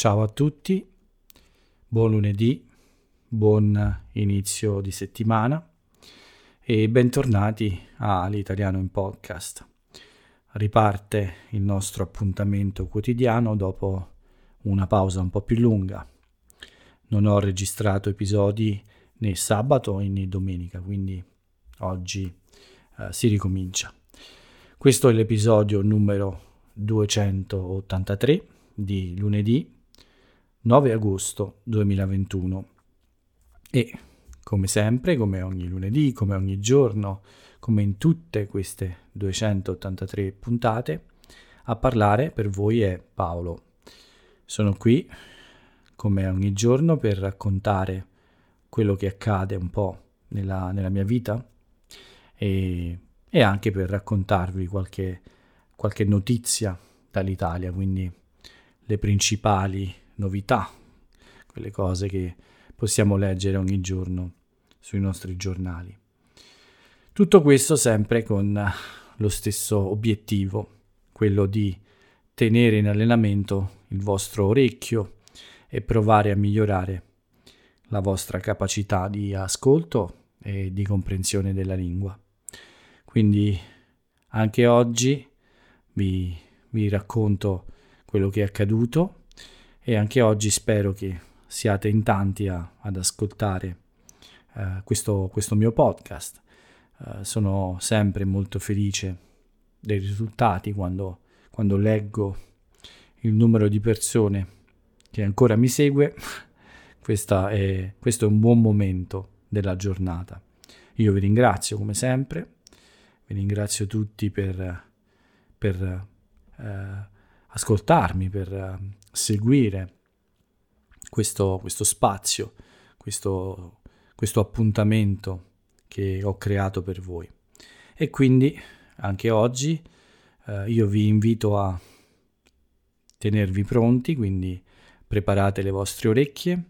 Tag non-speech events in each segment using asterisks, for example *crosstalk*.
Ciao a tutti, buon lunedì, buon inizio di settimana e bentornati all'Italiano in Podcast. Riparte il nostro appuntamento quotidiano dopo una pausa un po' più lunga. Non ho registrato episodi né sabato né domenica, quindi oggi eh, si ricomincia. Questo è l'episodio numero 283 di lunedì 9 agosto 2021 e come sempre, come ogni lunedì, come ogni giorno, come in tutte queste 283 puntate, a parlare per voi è Paolo. Sono qui come ogni giorno per raccontare quello che accade un po' nella, nella mia vita e, e, anche per raccontarvi qualche, qualche notizia dall'Italia, quindi le principali novità, quelle cose che possiamo leggere ogni giorno sui nostri giornali. Tutto questo sempre con lo stesso obiettivo, quello di tenere in allenamento il vostro orecchio e provare a migliorare la vostra capacità di ascolto e di comprensione della lingua. Quindi anche oggi vi, vi racconto quello che è accaduto e anche oggi spero che siate in tanti a, ad ascoltare uh, questo, questo, mio podcast. Uh, sono sempre molto felice dei risultati quando, quando leggo il numero di persone che ancora mi segue. *laughs* È, questo è un buon momento della giornata. Io vi ringrazio come sempre, vi ringrazio tutti per, per eh, ascoltarmi, per eh, seguire questo, questo spazio, questo, questo appuntamento che ho creato per voi. E quindi anche oggi eh, io vi invito a tenervi pronti, quindi preparate le vostre orecchie,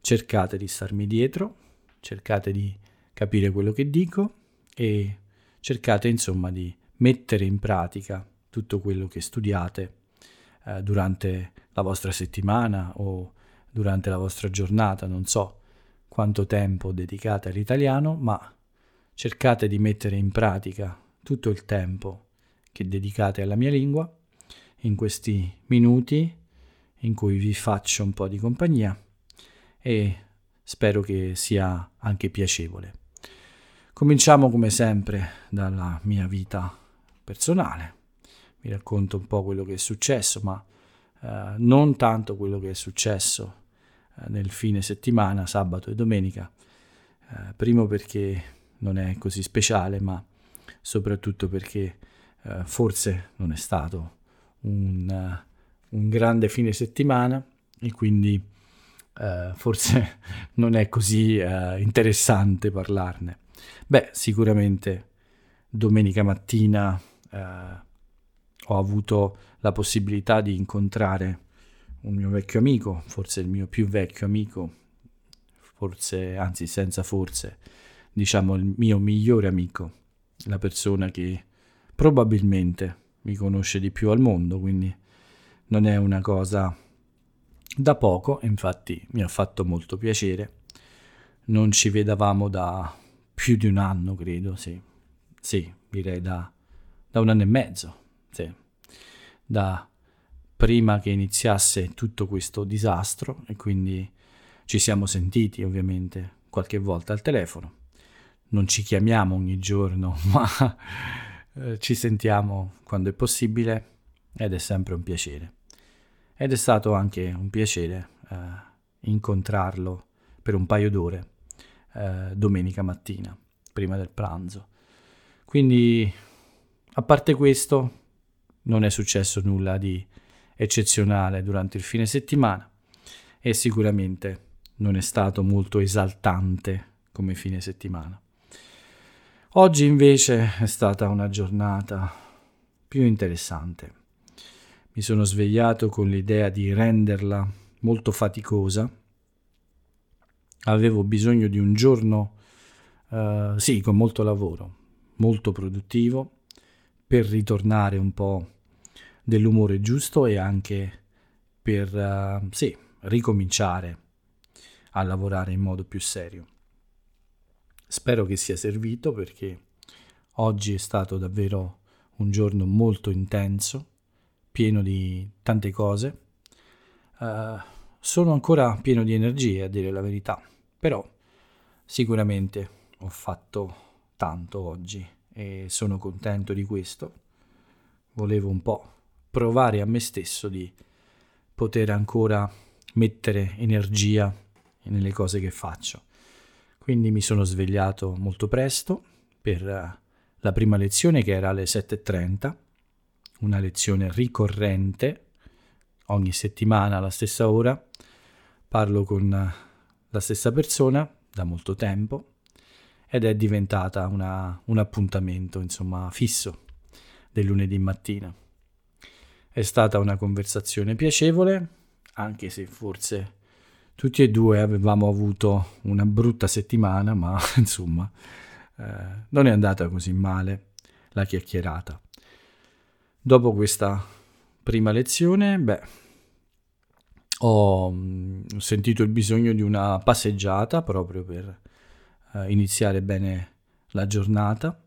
cercate di starmi dietro, cercate di capire quello che dico e cercate insomma di mettere in pratica tutto quello che studiate eh, durante la vostra settimana o durante la vostra giornata, non so quanto tempo dedicate all'italiano, ma cercate di mettere in pratica tutto il tempo che dedicate alla mia lingua in questi minuti in cui vi faccio un po' di compagnia e spero che sia anche piacevole. Cominciamo come sempre dalla mia vita personale vi racconto un po' quello che è successo, ma eh, non tanto quello che è successo eh, nel fine settimana, sabato e domenica. Eh, primo perché non è così speciale, ma soprattutto perché eh, forse non è stato un, uh, un, grande fine settimana e quindi uh, forse *laughs* non è così interessante parlarne. Beh, sicuramente domenica mattina ho avuto la possibilità di incontrare un mio vecchio amico, forse il mio più vecchio amico, forse, anzi senza forse, diciamo il mio migliore amico, la persona che probabilmente mi conosce di più al mondo, quindi non è una cosa da poco, infatti mi ha fatto molto piacere. Non ci vedavamo da più di un anno, credo, sì, sì direi da, da un anno e mezzo, sì, da prima che iniziasse tutto questo disastro e quindi ci siamo sentiti ovviamente qualche volta al telefono. Non ci chiamiamo ogni giorno, *laughs* ma eh, ci sentiamo quando è possibile ed è sempre un piacere. Ed è stato anche un piacere eh, incontrarlo per un paio d'ore eh, domenica mattina, prima del pranzo. Quindi, a parte questo, non è successo nulla di eccezionale durante il fine settimana e sicuramente non è stato molto esaltante come fine settimana. Oggi invece è stata una giornata più interessante. Mi sono svegliato con l'idea di renderla molto faticosa. Avevo bisogno di un giorno, uh, sì, con molto lavoro, molto produttivo, per ritornare un po' dell'umore giusto e anche per uh, sì, ricominciare a lavorare in modo più serio. Spero che sia servito perché oggi è stato davvero un giorno molto intenso, pieno di tante cose. Uh, sono ancora pieno di energie, a dire la verità, però sicuramente ho fatto tanto oggi e sono contento di questo. Volevo un po' provare a me stesso di poter ancora mettere energia nelle cose che faccio. Quindi mi sono svegliato molto presto per eh, la prima lezione che era alle 7.30, una lezione ricorrente, ogni settimana alla stessa ora, parlo con eh, la stessa persona da molto tempo ed è diventata una, un appuntamento insomma fisso del lunedì mattina. È stata una conversazione piacevole, anche se forse tutti e due avevamo avuto una brutta settimana, ma *laughs* insomma eh, non è andata così male la chiacchierata. Dopo questa prima lezione, beh, ho mm, sentito il bisogno di una passeggiata proprio per eh, iniziare bene la giornata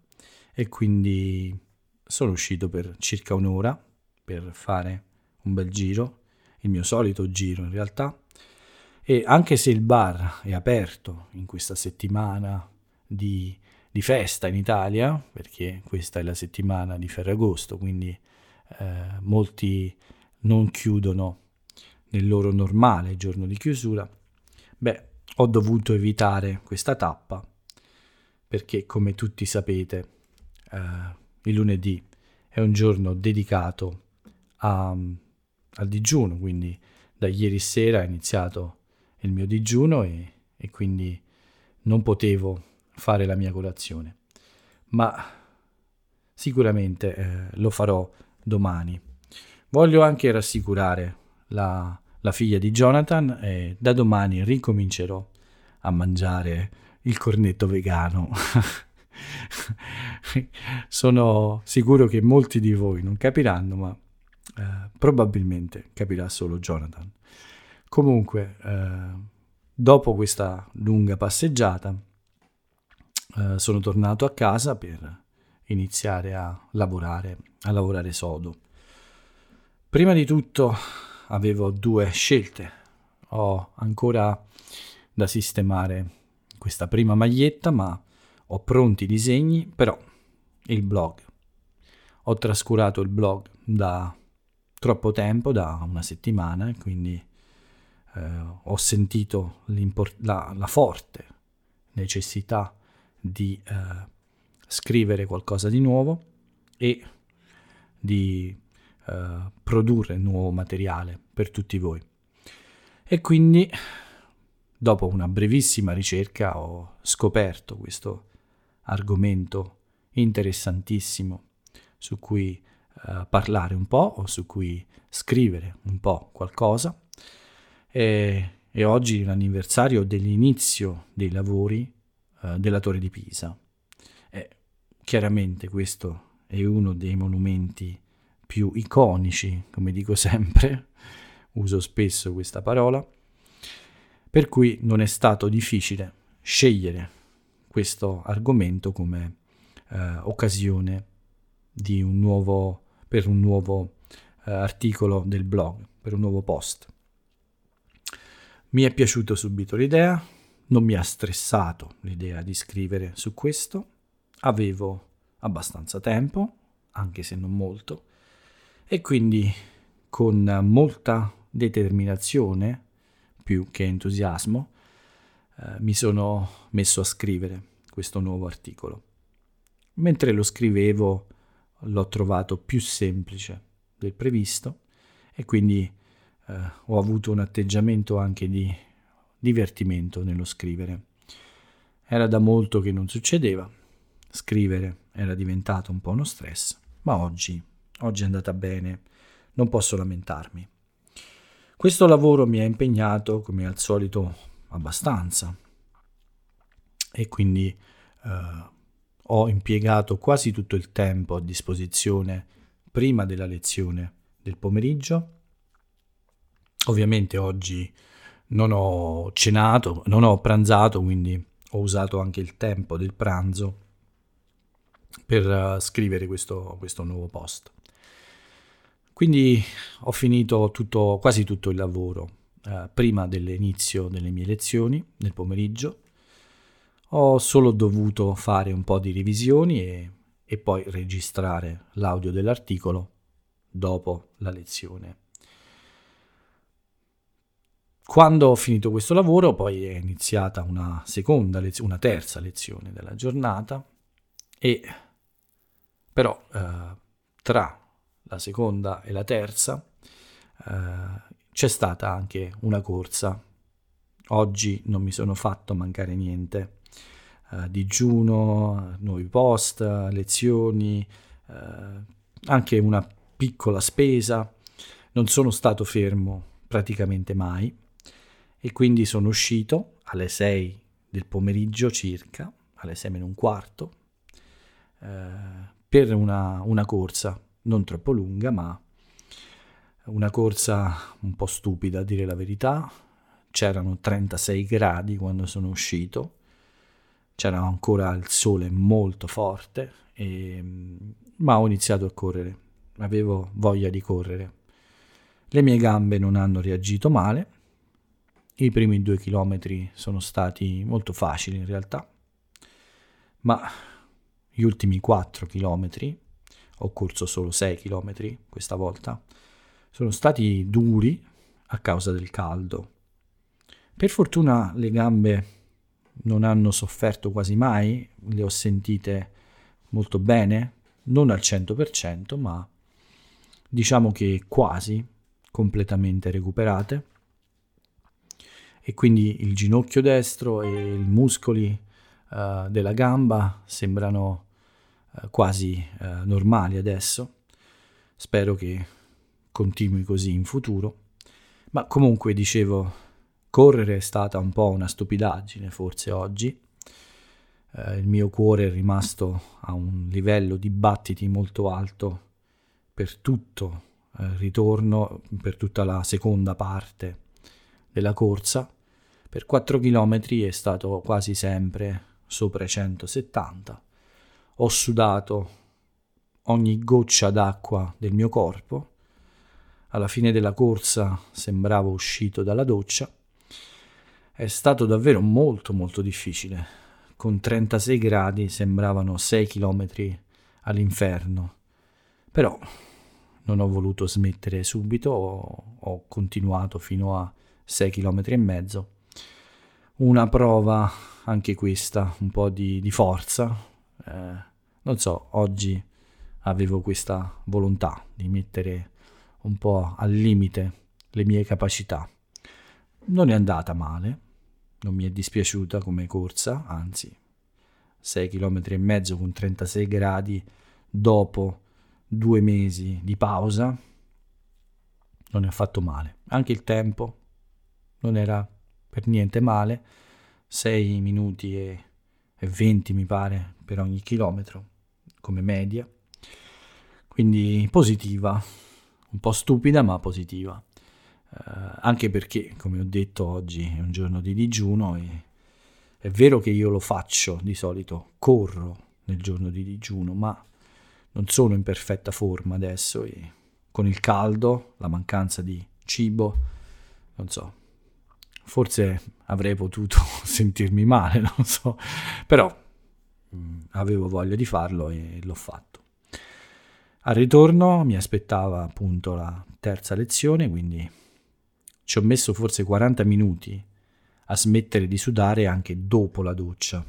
e quindi sono uscito per circa un'ora per fare un bel giro, il mio solito giro in realtà, e anche se il bar è aperto in questa settimana di, di festa in Italia, perché questa è la settimana di Ferragosto, quindi eh, molti non chiudono nel loro normale giorno di chiusura, beh, ho dovuto evitare questa tappa perché, come tutti sapete, eh, il lunedì è un giorno dedicato a, al digiuno, quindi da ieri sera è iniziato il mio digiuno e, e quindi non potevo fare la mia colazione. Ma sicuramente eh, lo farò domani. Voglio anche rassicurare la, la figlia di Jonathan e da domani ricomincerò a mangiare il cornetto vegano. *laughs* Sono sicuro che molti di voi non capiranno, ma eh, probabilmente capirà solo Jonathan. Comunque, eh, dopo questa lunga passeggiata, eh, sono tornato a casa per iniziare a lavorare, a lavorare sodo. Prima di tutto avevo due scelte. Ho ancora da sistemare questa prima maglietta, ma ho pronti i disegni, però il blog. Ho trascurato il blog da troppo tempo, da una settimana, quindi eh, ho sentito la, la, forte necessità di eh, scrivere qualcosa di nuovo e di eh, produrre nuovo materiale per tutti voi. E quindi, dopo una brevissima ricerca, ho scoperto questo argomento interessantissimo su cui uh, parlare un po' o su cui scrivere un po' qualcosa e, e oggi è l'anniversario dell'inizio dei lavori eh, della Torre di Pisa. E chiaramente questo è uno dei monumenti più iconici, come dico sempre, *laughs* uso spesso questa parola, per cui non è stato difficile scegliere questo argomento come eh, occasione un nuovo, per un nuovo eh, articolo del blog, per un nuovo post. Mi è piaciuto subito l'idea, non mi ha stressato l'idea di scrivere su questo, avevo abbastanza tempo, anche se non molto, e quindi con molta determinazione, più che entusiasmo, eh, mi sono messo a scrivere questo nuovo articolo. Mentre lo scrivevo l'ho trovato più semplice del previsto e quindi eh, ho avuto un atteggiamento anche di divertimento nello scrivere. Era da molto che non succedeva, scrivere era diventato un po' uno stress, ma oggi, oggi è andata bene, non posso lamentarmi. Questo lavoro mi ha impegnato, come al solito, abbastanza e quindi eh, ho impiegato quasi tutto il tempo a disposizione prima della lezione del pomeriggio Ovviamente oggi non ho cenato, non ho pranzato, quindi ho usato anche il tempo del pranzo per uh, scrivere questo, questo nuovo post. Quindi ho finito tutto, quasi tutto il lavoro eh, prima dell'inizio delle mie lezioni nel pomeriggio. Ho solo dovuto fare un po' di revisioni e, e poi registrare l'audio dell'articolo dopo la lezione. Quando ho finito questo lavoro, poi è iniziata una seconda lezione, una terza lezione della giornata e però eh, tra la seconda e la terza eh, c'è stata anche una corsa. Oggi non mi sono fatto mancare niente. Uh, digiuno, nuovi post, lezioni, uh, anche una piccola spesa. Non sono stato fermo praticamente mai e quindi sono uscito alle 6 del pomeriggio circa, alle 6 meno un quarto, uh, per una, una corsa non troppo lunga ma una corsa un po' stupida a dire la verità, c'erano 36 gradi quando sono uscito, c'era ancora il sole molto forte, e, ma ho iniziato a correre, avevo voglia di correre. Le mie gambe non hanno reagito male, i primi due chilometri sono stati molto facili in realtà, ma gli ultimi 4 chilometri, ho corso solo 6 chilometri questa volta, sono stati duri a causa del caldo. Per fortuna le gambe non hanno sofferto quasi mai, le ho sentite molto bene, non al 100%, ma diciamo che quasi completamente recuperate. E quindi il ginocchio destro e i muscoli uh, della gamba sembrano uh, quasi uh, normali adesso. Spero che continui così in futuro. Ma comunque dicevo, correre è stata un po' una stupidaggine forse oggi. Eh, il mio cuore è rimasto a un livello di battiti molto alto per tutto il eh, ritorno, per tutta la seconda parte della corsa. Per 4 km è stato quasi sempre sopra i 170. Ho sudato ogni goccia d'acqua del mio corpo alla fine della corsa sembravo uscito dalla doccia. È stato davvero molto molto difficile. Con 36 gradi sembravano 6 km all'inferno. Però non ho voluto smettere subito, ho, ho continuato fino a 6 km e mezzo. Una prova, anche questa, un po' di, di forza. Eh, non so, oggi avevo questa volontà di mettere un po' al limite le mie capacità. Non è andata male, non mi è dispiaciuta come corsa, anzi 6 km e mezzo con 36 gradi dopo due mesi di pausa non è affatto male. Anche il tempo non era per niente male, 6 minuti e, e 20 mi pare per ogni chilometro come media, quindi positiva un po' stupida ma positiva. Uh, anche perché, come ho detto, oggi è un giorno di digiuno e è vero che io lo faccio di solito, corro nel giorno di digiuno, ma non sono in perfetta forma adesso e con il caldo, la mancanza di cibo, non so, forse avrei potuto *laughs* sentirmi male, non so, però mh, mm, avevo voglia di farlo e l'ho fatto. Al ritorno mi aspettava appunto la terza lezione, quindi ci ho messo forse 40 minuti a smettere di sudare anche dopo la doccia.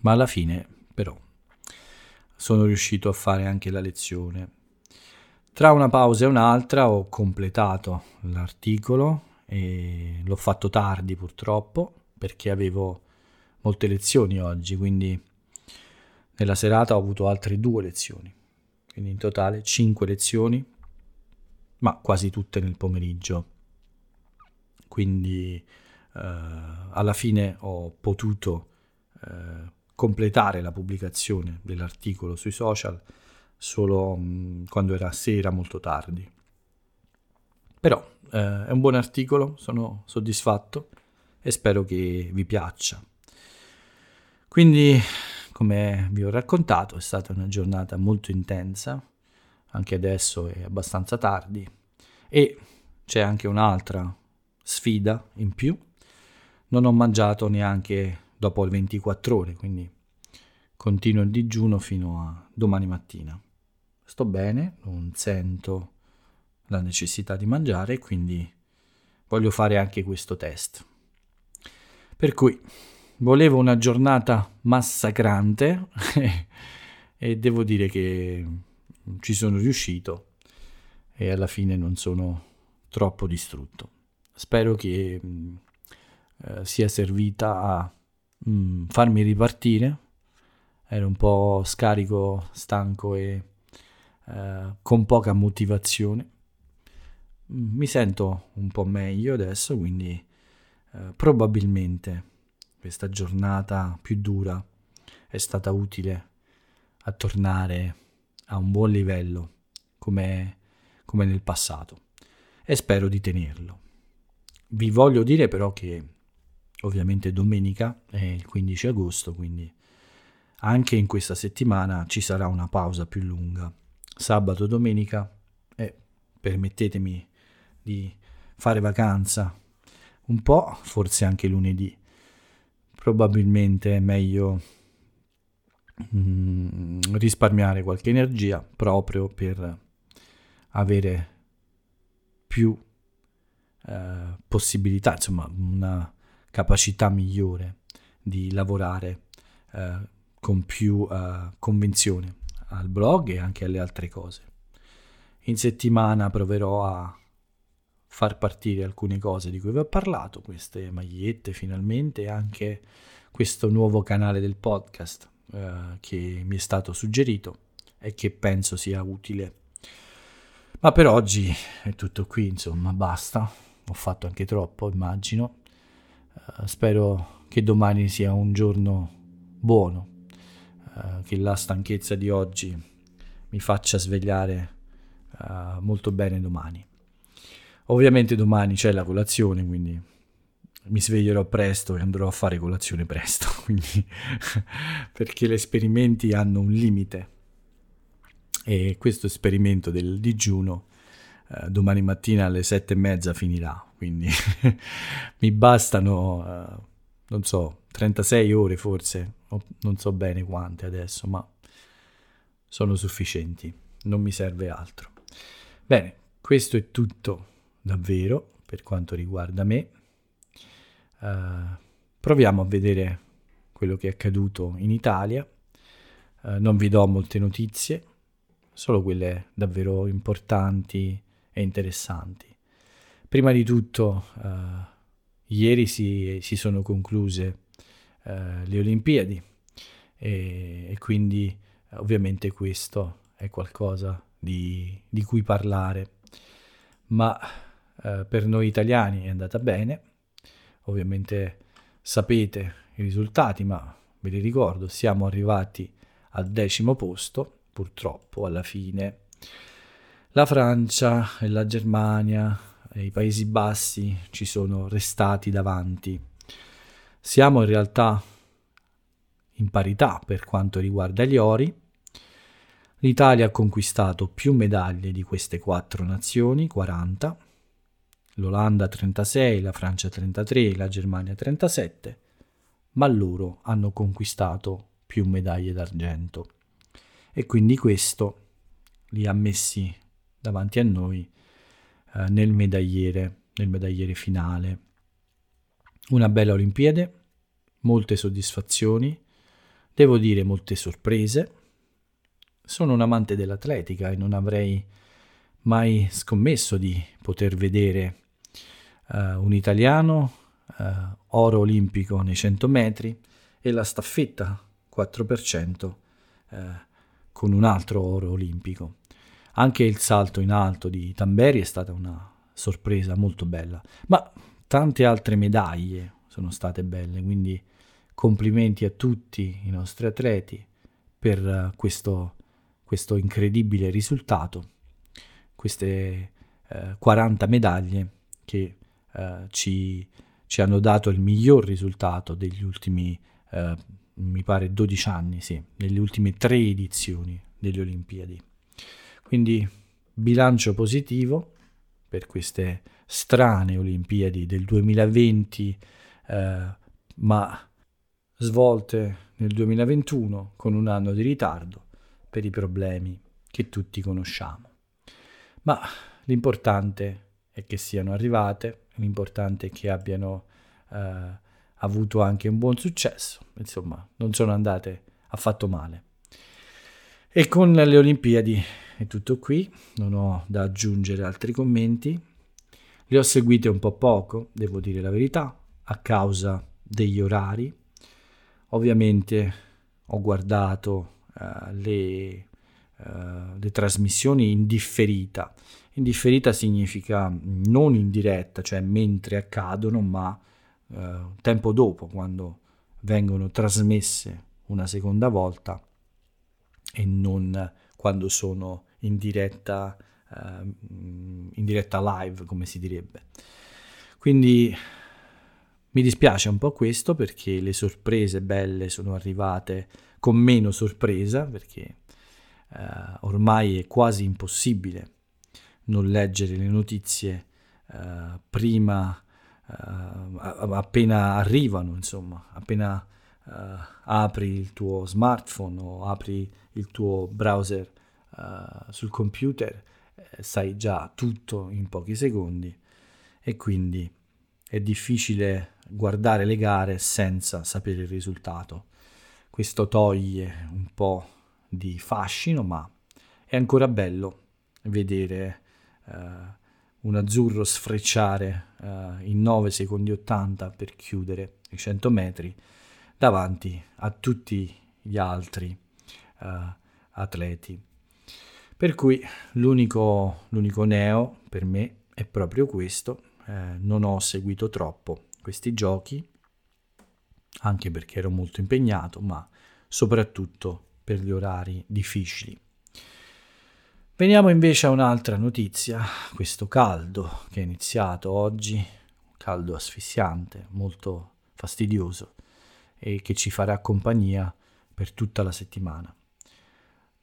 Ma alla fine, però, sono riuscito a fare anche la lezione. Tra una pausa e un'altra ho completato l'articolo e l'ho fatto tardi purtroppo perché avevo molte lezioni oggi, quindi nella serata ho avuto altre due lezioni quindi in totale 5 lezioni, ma quasi tutte nel pomeriggio. Quindi eh, alla fine ho potuto eh, completare la pubblicazione dell'articolo sui social solo mh, mm, quando era sera molto tardi. Però eh, è un buon articolo, sono soddisfatto e spero che vi piaccia. Quindi, come vi ho raccontato, è stata una giornata molto intensa, anche adesso è abbastanza tardi e c'è anche un'altra sfida in più. Non ho mangiato neanche dopo le 24 ore, quindi continuo il digiuno fino a domani mattina. Sto bene, non sento la necessità di mangiare, quindi voglio fare anche questo test. Per cui volevo una giornata massacrante *laughs* e devo dire che ci sono riuscito e alla fine non sono troppo distrutto. Spero che eh, sia servita a mh, farmi ripartire. Ero un po' scarico, stanco e eh, con poca motivazione. Mi sento un po' meglio adesso, quindi eh, probabilmente questa giornata più dura è stata utile a tornare a un buon livello come, come nel passato e spero di tenerlo. Vi voglio dire però che ovviamente domenica è il 15 agosto, quindi anche in questa settimana ci sarà una pausa più lunga. Sabato e domenica e permettetemi di fare vacanza un po', forse anche lunedì. Probabilmente è meglio mm, risparmiare qualche energia proprio per avere più eh, possibilità, insomma, una capacità migliore di lavorare eh, con più eh, convinzione al blog e anche alle altre cose. In settimana proverò a far partire alcune cose di cui vi ho parlato, queste magliette finalmente e anche questo nuovo canale del podcast eh, che mi è stato suggerito e che penso sia utile. Ma per oggi è tutto qui, insomma, basta. Ho fatto anche troppo, immagino. Uh, spero che domani sia un giorno buono, uh, che la stanchezza di oggi mi faccia svegliare uh, molto bene domani. Ovviamente domani c'è la colazione, quindi mi sveglierò presto e andrò a fare colazione presto, *laughs* quindi perché gli esperimenti hanno un limite e questo esperimento del digiuno eh, domani mattina alle sette e mezza finirà, quindi *laughs* mi bastano, eh, non so, 36 ore forse, non so bene quante adesso, ma sono sufficienti, non mi serve altro. Bene, questo è tutto davvero per quanto riguarda me. Uh, proviamo a vedere quello che è accaduto in Italia. Uh, non vi do molte notizie, solo quelle davvero importanti e interessanti. Prima di tutto, uh, ieri si, si, sono concluse le Olimpiadi e, e quindi ovviamente questo è qualcosa di, di cui parlare. Ma eh, per noi italiani è andata bene, ovviamente sapete i risultati, ma ve li ricordo, siamo arrivati al decimo posto, purtroppo alla fine. La Francia e la Germania e i Paesi Bassi ci sono restati davanti. Siamo in realtà in parità per quanto riguarda gli ori. L'Italia ha conquistato più medaglie di queste quattro nazioni, 40, l'Olanda 36, la Francia 33, la Germania 37, ma loro hanno conquistato più medaglie d'argento. E quindi questo li ha messi davanti a noi eh, nel medagliere, nel medagliere finale. Una bella Olimpiade, molte soddisfazioni, devo dire molte sorprese. Sono un amante dell'atletica e non avrei mai scommesso di poter vedere uh, un italiano, uh, oro olimpico nei 100 metri e la staffetta 4% uh, eh, con un altro oro olimpico. Anche il salto in alto di Tamberi è stata una sorpresa molto bella, ma tante altre medaglie sono state belle, quindi complimenti a tutti i nostri atleti per questo, questo incredibile risultato, queste eh, 40 medaglie che eh, ci, ci, hanno dato il miglior risultato degli ultimi, eh, mi pare, 12 anni, sì, nelle ultime tre edizioni delle Olimpiadi. Quindi bilancio positivo per queste strane Olimpiadi del 2020, eh, ma svolte nel 2021 con un anno di ritardo per i problemi che tutti conosciamo. Ma l'importante è che siano arrivate, l'importante è che abbiano eh, avuto anche un buon successo, insomma, non sono andate affatto male. E con le Olimpiadi è tutto qui, non ho da aggiungere altri commenti. Le ho seguite un po' poco, devo dire la verità, a causa degli orari. Ovviamente ho guardato uh, le, uh, le trasmissioni in differita. In differita significa non in diretta, cioè mentre accadono, ma uh, tempo dopo, quando vengono trasmesse una seconda volta e non quando sono in diretta, uh, in diretta live, come si direbbe. Quindi mi dispiace un po' questo perché le sorprese belle sono arrivate con meno sorpresa perché uh, ormai è quasi impossibile non leggere le notizie uh, prima, appena arrivano, insomma, appena apri il tuo smartphone o apri il tuo browser uh, sul computer eh, sai già tutto in pochi secondi e quindi è difficile guardare le gare senza sapere il risultato. Questo toglie un po' di fascino, ma è ancora bello vedere uh, un azzurro sfrecciare uh, in 9 secondi 80 per chiudere i 100 metri davanti a tutti gli altri uh, atleti. Per cui l'unico, l'unico neo per me è proprio questo, eh, non ho seguito troppo questi giochi, anche perché ero molto impegnato, ma soprattutto per gli orari difficili. Veniamo invece a un'altra notizia, questo caldo che è iniziato oggi, caldo asfissiante, molto fastidioso e che ci farà compagnia per tutta la settimana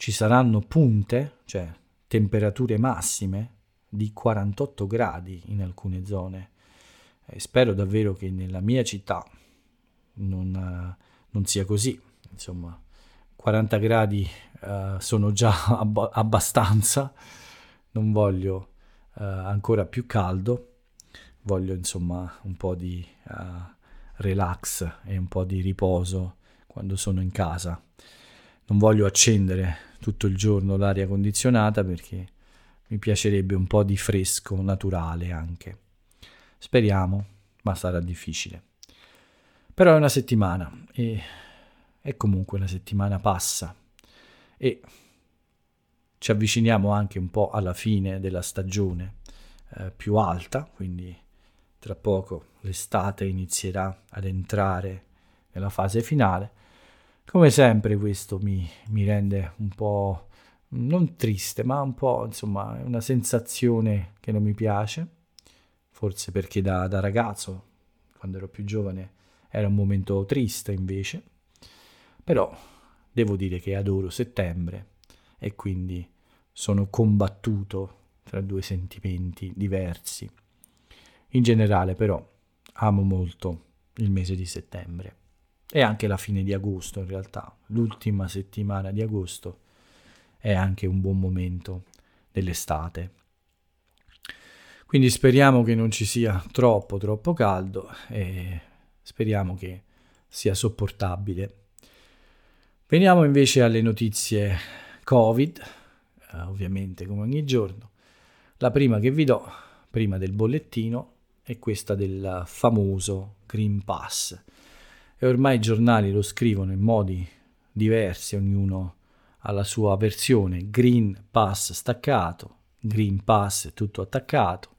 ci saranno punte, cioè temperature massime di 48 gradi in alcune zone. E spero davvero che nella mia città non, uh, non sia così. Insomma, 40 gradi uh, sono già *laughs* ab- abbastanza, non voglio uh, ancora più caldo, voglio insomma un po' di relax e un po' di riposo quando sono in casa non voglio accendere tutto il giorno l'aria condizionata perché mi piacerebbe un po' di fresco naturale anche. Speriamo, ma sarà difficile. Però è una settimana e, e comunque una settimana passa e ci avviciniamo anche un po' alla fine della stagione eh, più alta, quindi tra poco l'estate inizierà ad entrare nella fase finale come sempre questo mi, mi rende un po' non triste, ma un po' insomma una sensazione che non mi piace, forse perché da, da, ragazzo, quando ero più giovane, era un momento triste invece, però devo dire che adoro settembre e quindi sono combattuto tra due sentimenti diversi. In generale però amo molto il mese di settembre e anche la fine di agosto in realtà, l'ultima settimana di agosto è anche un buon momento dell'estate. Quindi speriamo che non ci sia troppo troppo caldo e speriamo che sia sopportabile. Veniamo invece alle notizie Covid, eh, ovviamente come ogni giorno. La prima che vi do, prima del bollettino, è questa del famoso Green Pass e ormai i giornali lo scrivono in modi diversi, ognuno ha la sua versione, Green Pass staccato, Green Pass tutto attaccato,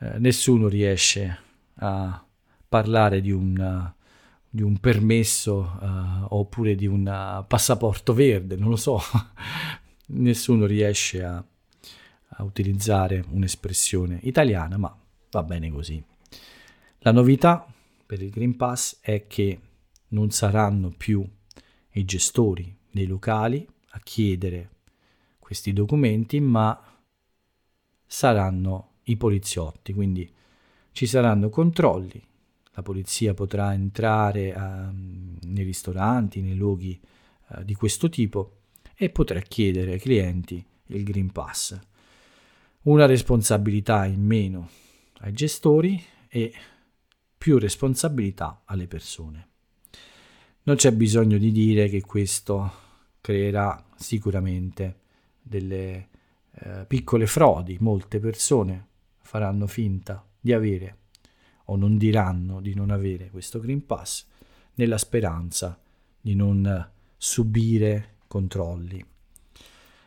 eh, nessuno riesce a parlare di un, di un permesso uh, oppure di un passaporto verde, non lo so, *laughs* nessuno riesce a, a utilizzare un'espressione italiana, ma va bene così. La novità per il Green Pass è che non saranno più i gestori dei locali a chiedere questi documenti, ma saranno i poliziotti, quindi ci saranno controlli, la polizia potrà entrare uh, nei ristoranti, nei luoghi uh, di questo tipo e potrà chiedere ai clienti il Green Pass. Una responsabilità in meno ai gestori e più responsabilità alle persone. Non c'è bisogno di dire che questo creerà sicuramente delle eh, piccole frodi, molte persone faranno finta di avere o non diranno di non avere questo Green Pass nella speranza di non subire controlli.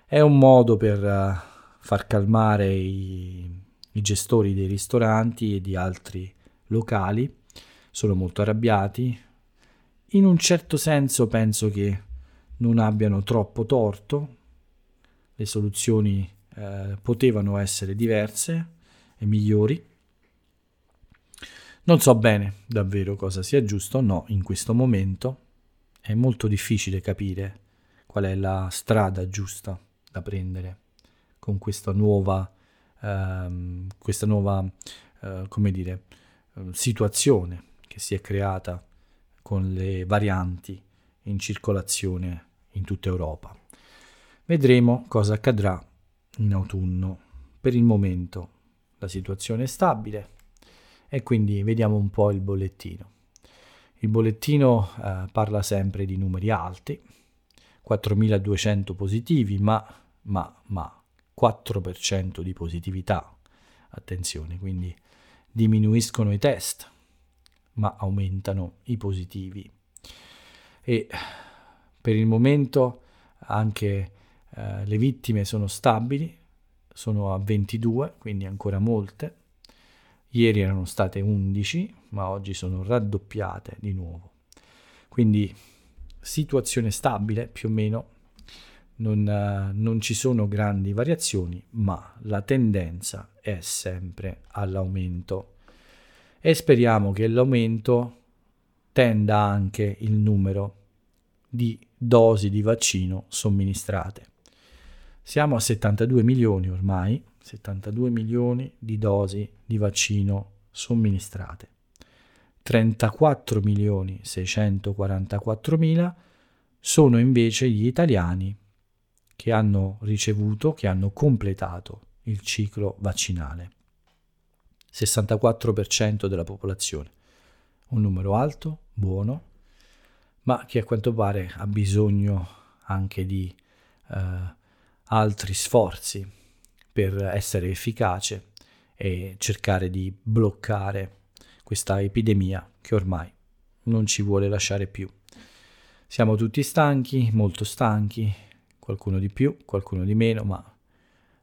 È un modo per uh, far calmare i, i gestori dei ristoranti e di altri locali, sono molto arrabbiati. In un certo senso penso che non abbiano troppo torto, le soluzioni eh, potevano essere diverse e migliori. Non so bene davvero cosa sia giusto o no in questo momento, è molto difficile capire qual è la strada giusta da prendere con questa nuova, ehm, questa nuova eh, come dire, situazione che si è creata con le varianti in circolazione in tutta Europa. Vedremo cosa accadrà in autunno. Per il momento la situazione è stabile, e quindi vediamo un po' il bollettino. Il bollettino eh, parla sempre di numeri alti, 4200 positivi, ma, ma, ma 4% di positività. Attenzione, quindi diminuiscono i test, ma aumentano i positivi. E per il momento anche eh, le vittime sono stabili, sono a 22, quindi ancora molte Ieri erano state 11, ma oggi sono raddoppiate di nuovo. Quindi situazione stabile più o meno, non, uh, non ci sono grandi variazioni, ma la tendenza è sempre all'aumento. E speriamo che l'aumento tenda anche il numero di dosi di vaccino somministrate. Siamo a 72 milioni ormai, 72 milioni di dosi di vaccino somministrate. 34 milioni 644 mila sono invece gli italiani che hanno ricevuto, che hanno completato il ciclo vaccinale. 64% della popolazione. Un numero alto, buono, ma che a quanto pare ha bisogno anche di eh, altri sforzi per essere efficace e cercare di bloccare questa epidemia che ormai non ci vuole lasciare più. Siamo tutti stanchi, molto stanchi, qualcuno di più, qualcuno di meno, ma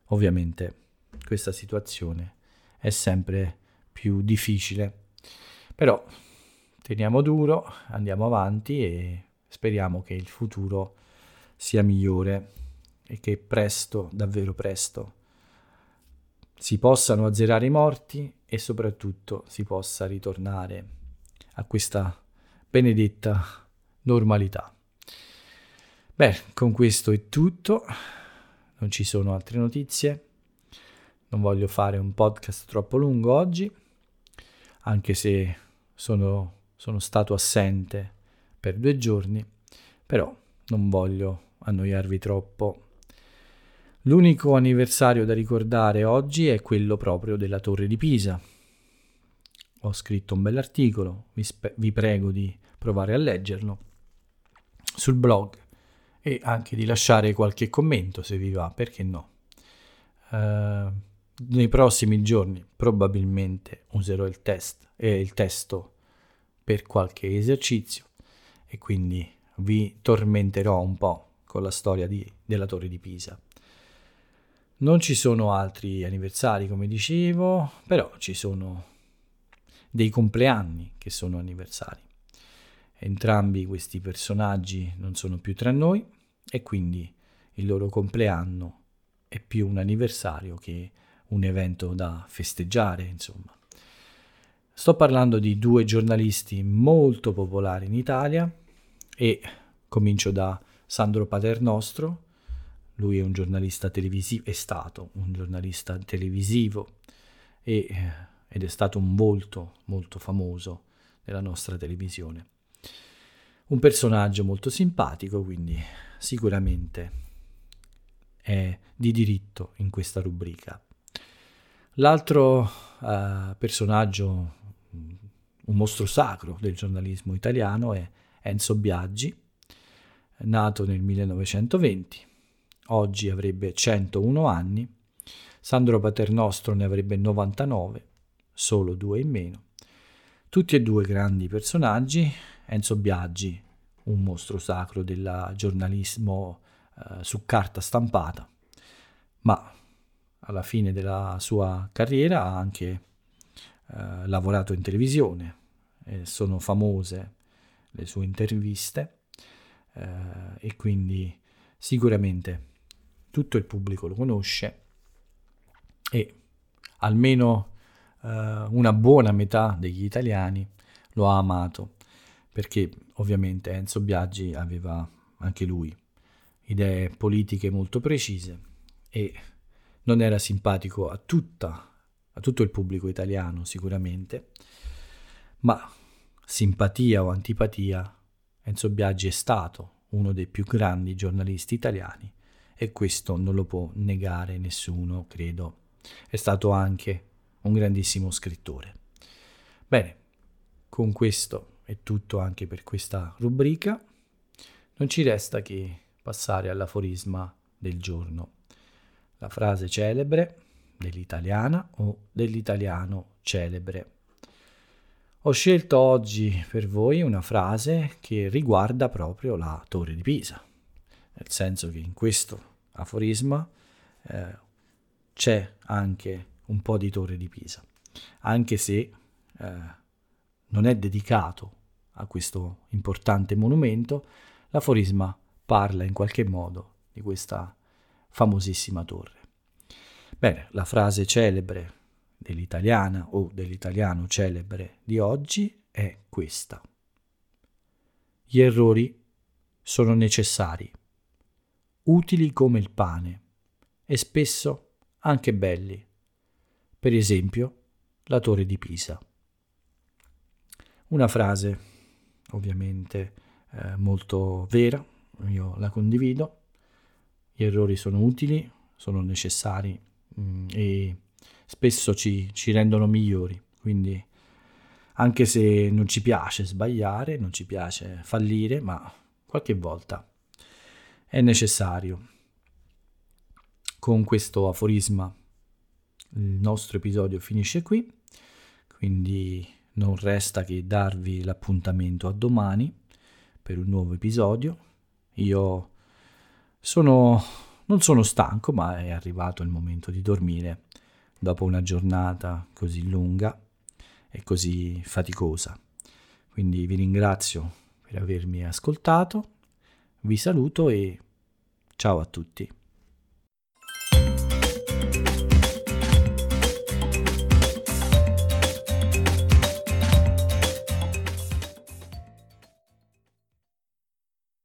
ovviamente questa situazione è sempre più difficile. Però teniamo duro, andiamo avanti e speriamo che il futuro sia migliore e che presto, davvero presto, si possano azzerare i morti e soprattutto si possa ritornare a questa benedetta normalità. Beh, con questo è tutto, non ci sono altre notizie, non voglio fare un podcast troppo lungo oggi, anche se sono, sono stato assente per due giorni, però non voglio annoiarvi troppo. L'unico anniversario da ricordare oggi è quello proprio della Torre di Pisa. Ho scritto un bell'articolo, vi, spe- vi prego di provare a leggerlo sul blog e anche di lasciare qualche commento se vi va, perché no. Uh, nei prossimi giorni probabilmente userò il test e eh, il testo per qualche esercizio e quindi vi tormenterò un po' con la storia di, della Torre di Pisa. Non ci sono altri anniversari, come dicevo, però ci sono dei compleanni che sono anniversari. Entrambi questi personaggi non sono più tra noi e quindi il loro compleanno è più un anniversario che un evento da festeggiare, insomma. Sto parlando di due giornalisti molto popolari in Italia e comincio da Sandro Paternostro, lui è un giornalista televisivo, è stato un giornalista televisivo e, ed è stato un volto molto famoso della nostra televisione. Un personaggio molto simpatico, quindi sicuramente è di diritto in questa rubrica. L'altro uh, personaggio, un mostro sacro del giornalismo italiano, è Enzo Biaggi, nato nel 1920, oggi avrebbe 101 anni, Sandro Paternostro ne avrebbe 99, solo due in meno. Tutti e due grandi personaggi, Enzo Biaggi, un mostro sacro del giornalismo eh, su carta stampata, ma alla fine della sua carriera ha anche eh, lavorato in televisione e sono famose le sue interviste eh, e quindi sicuramente tutto il pubblico lo conosce e almeno eh, una buona metà degli italiani lo ha amato perché ovviamente Enzo Biaggi aveva anche lui idee politiche molto precise e non era simpatico a tutta a tutto il pubblico italiano sicuramente, ma simpatia o antipatia Enzo Biaggi è stato uno dei più grandi giornalisti italiani e questo non lo può negare nessuno, credo. È stato anche un grandissimo scrittore. Bene, con questo è tutto anche per questa rubrica. Non ci resta che passare all'aforisma del giorno. La frase celebre dell'italiana o dell'italiano celebre. Ho scelto oggi per voi una frase che riguarda proprio la Torre di Pisa, nel senso che in questo aforisma eh, c'è anche un po' di Torre di Pisa, anche se eh, non è dedicato a questo importante monumento, l'aforisma parla in qualche modo di questa famosissima torre. Bene, la frase celebre dell'italiana o dell'italiano celebre di oggi è questa. Gli errori sono necessari, utili come il pane e spesso anche belli. Per esempio, la torre di Pisa. Una frase ovviamente eh, molto vera, io la condivido. Gli errori sono utili, sono necessari mh, mm, e spesso ci, ci rendono migliori. Quindi anche se non ci piace sbagliare, non ci piace fallire, ma qualche volta è necessario. Con questo aforisma il nostro episodio finisce qui, quindi non resta che darvi l'appuntamento a domani per un nuovo episodio. Io sono non sono stanco, ma è arrivato il momento di dormire dopo una giornata così lunga e così faticosa. Quindi vi ringrazio per avermi ascoltato, vi saluto e ciao a tutti.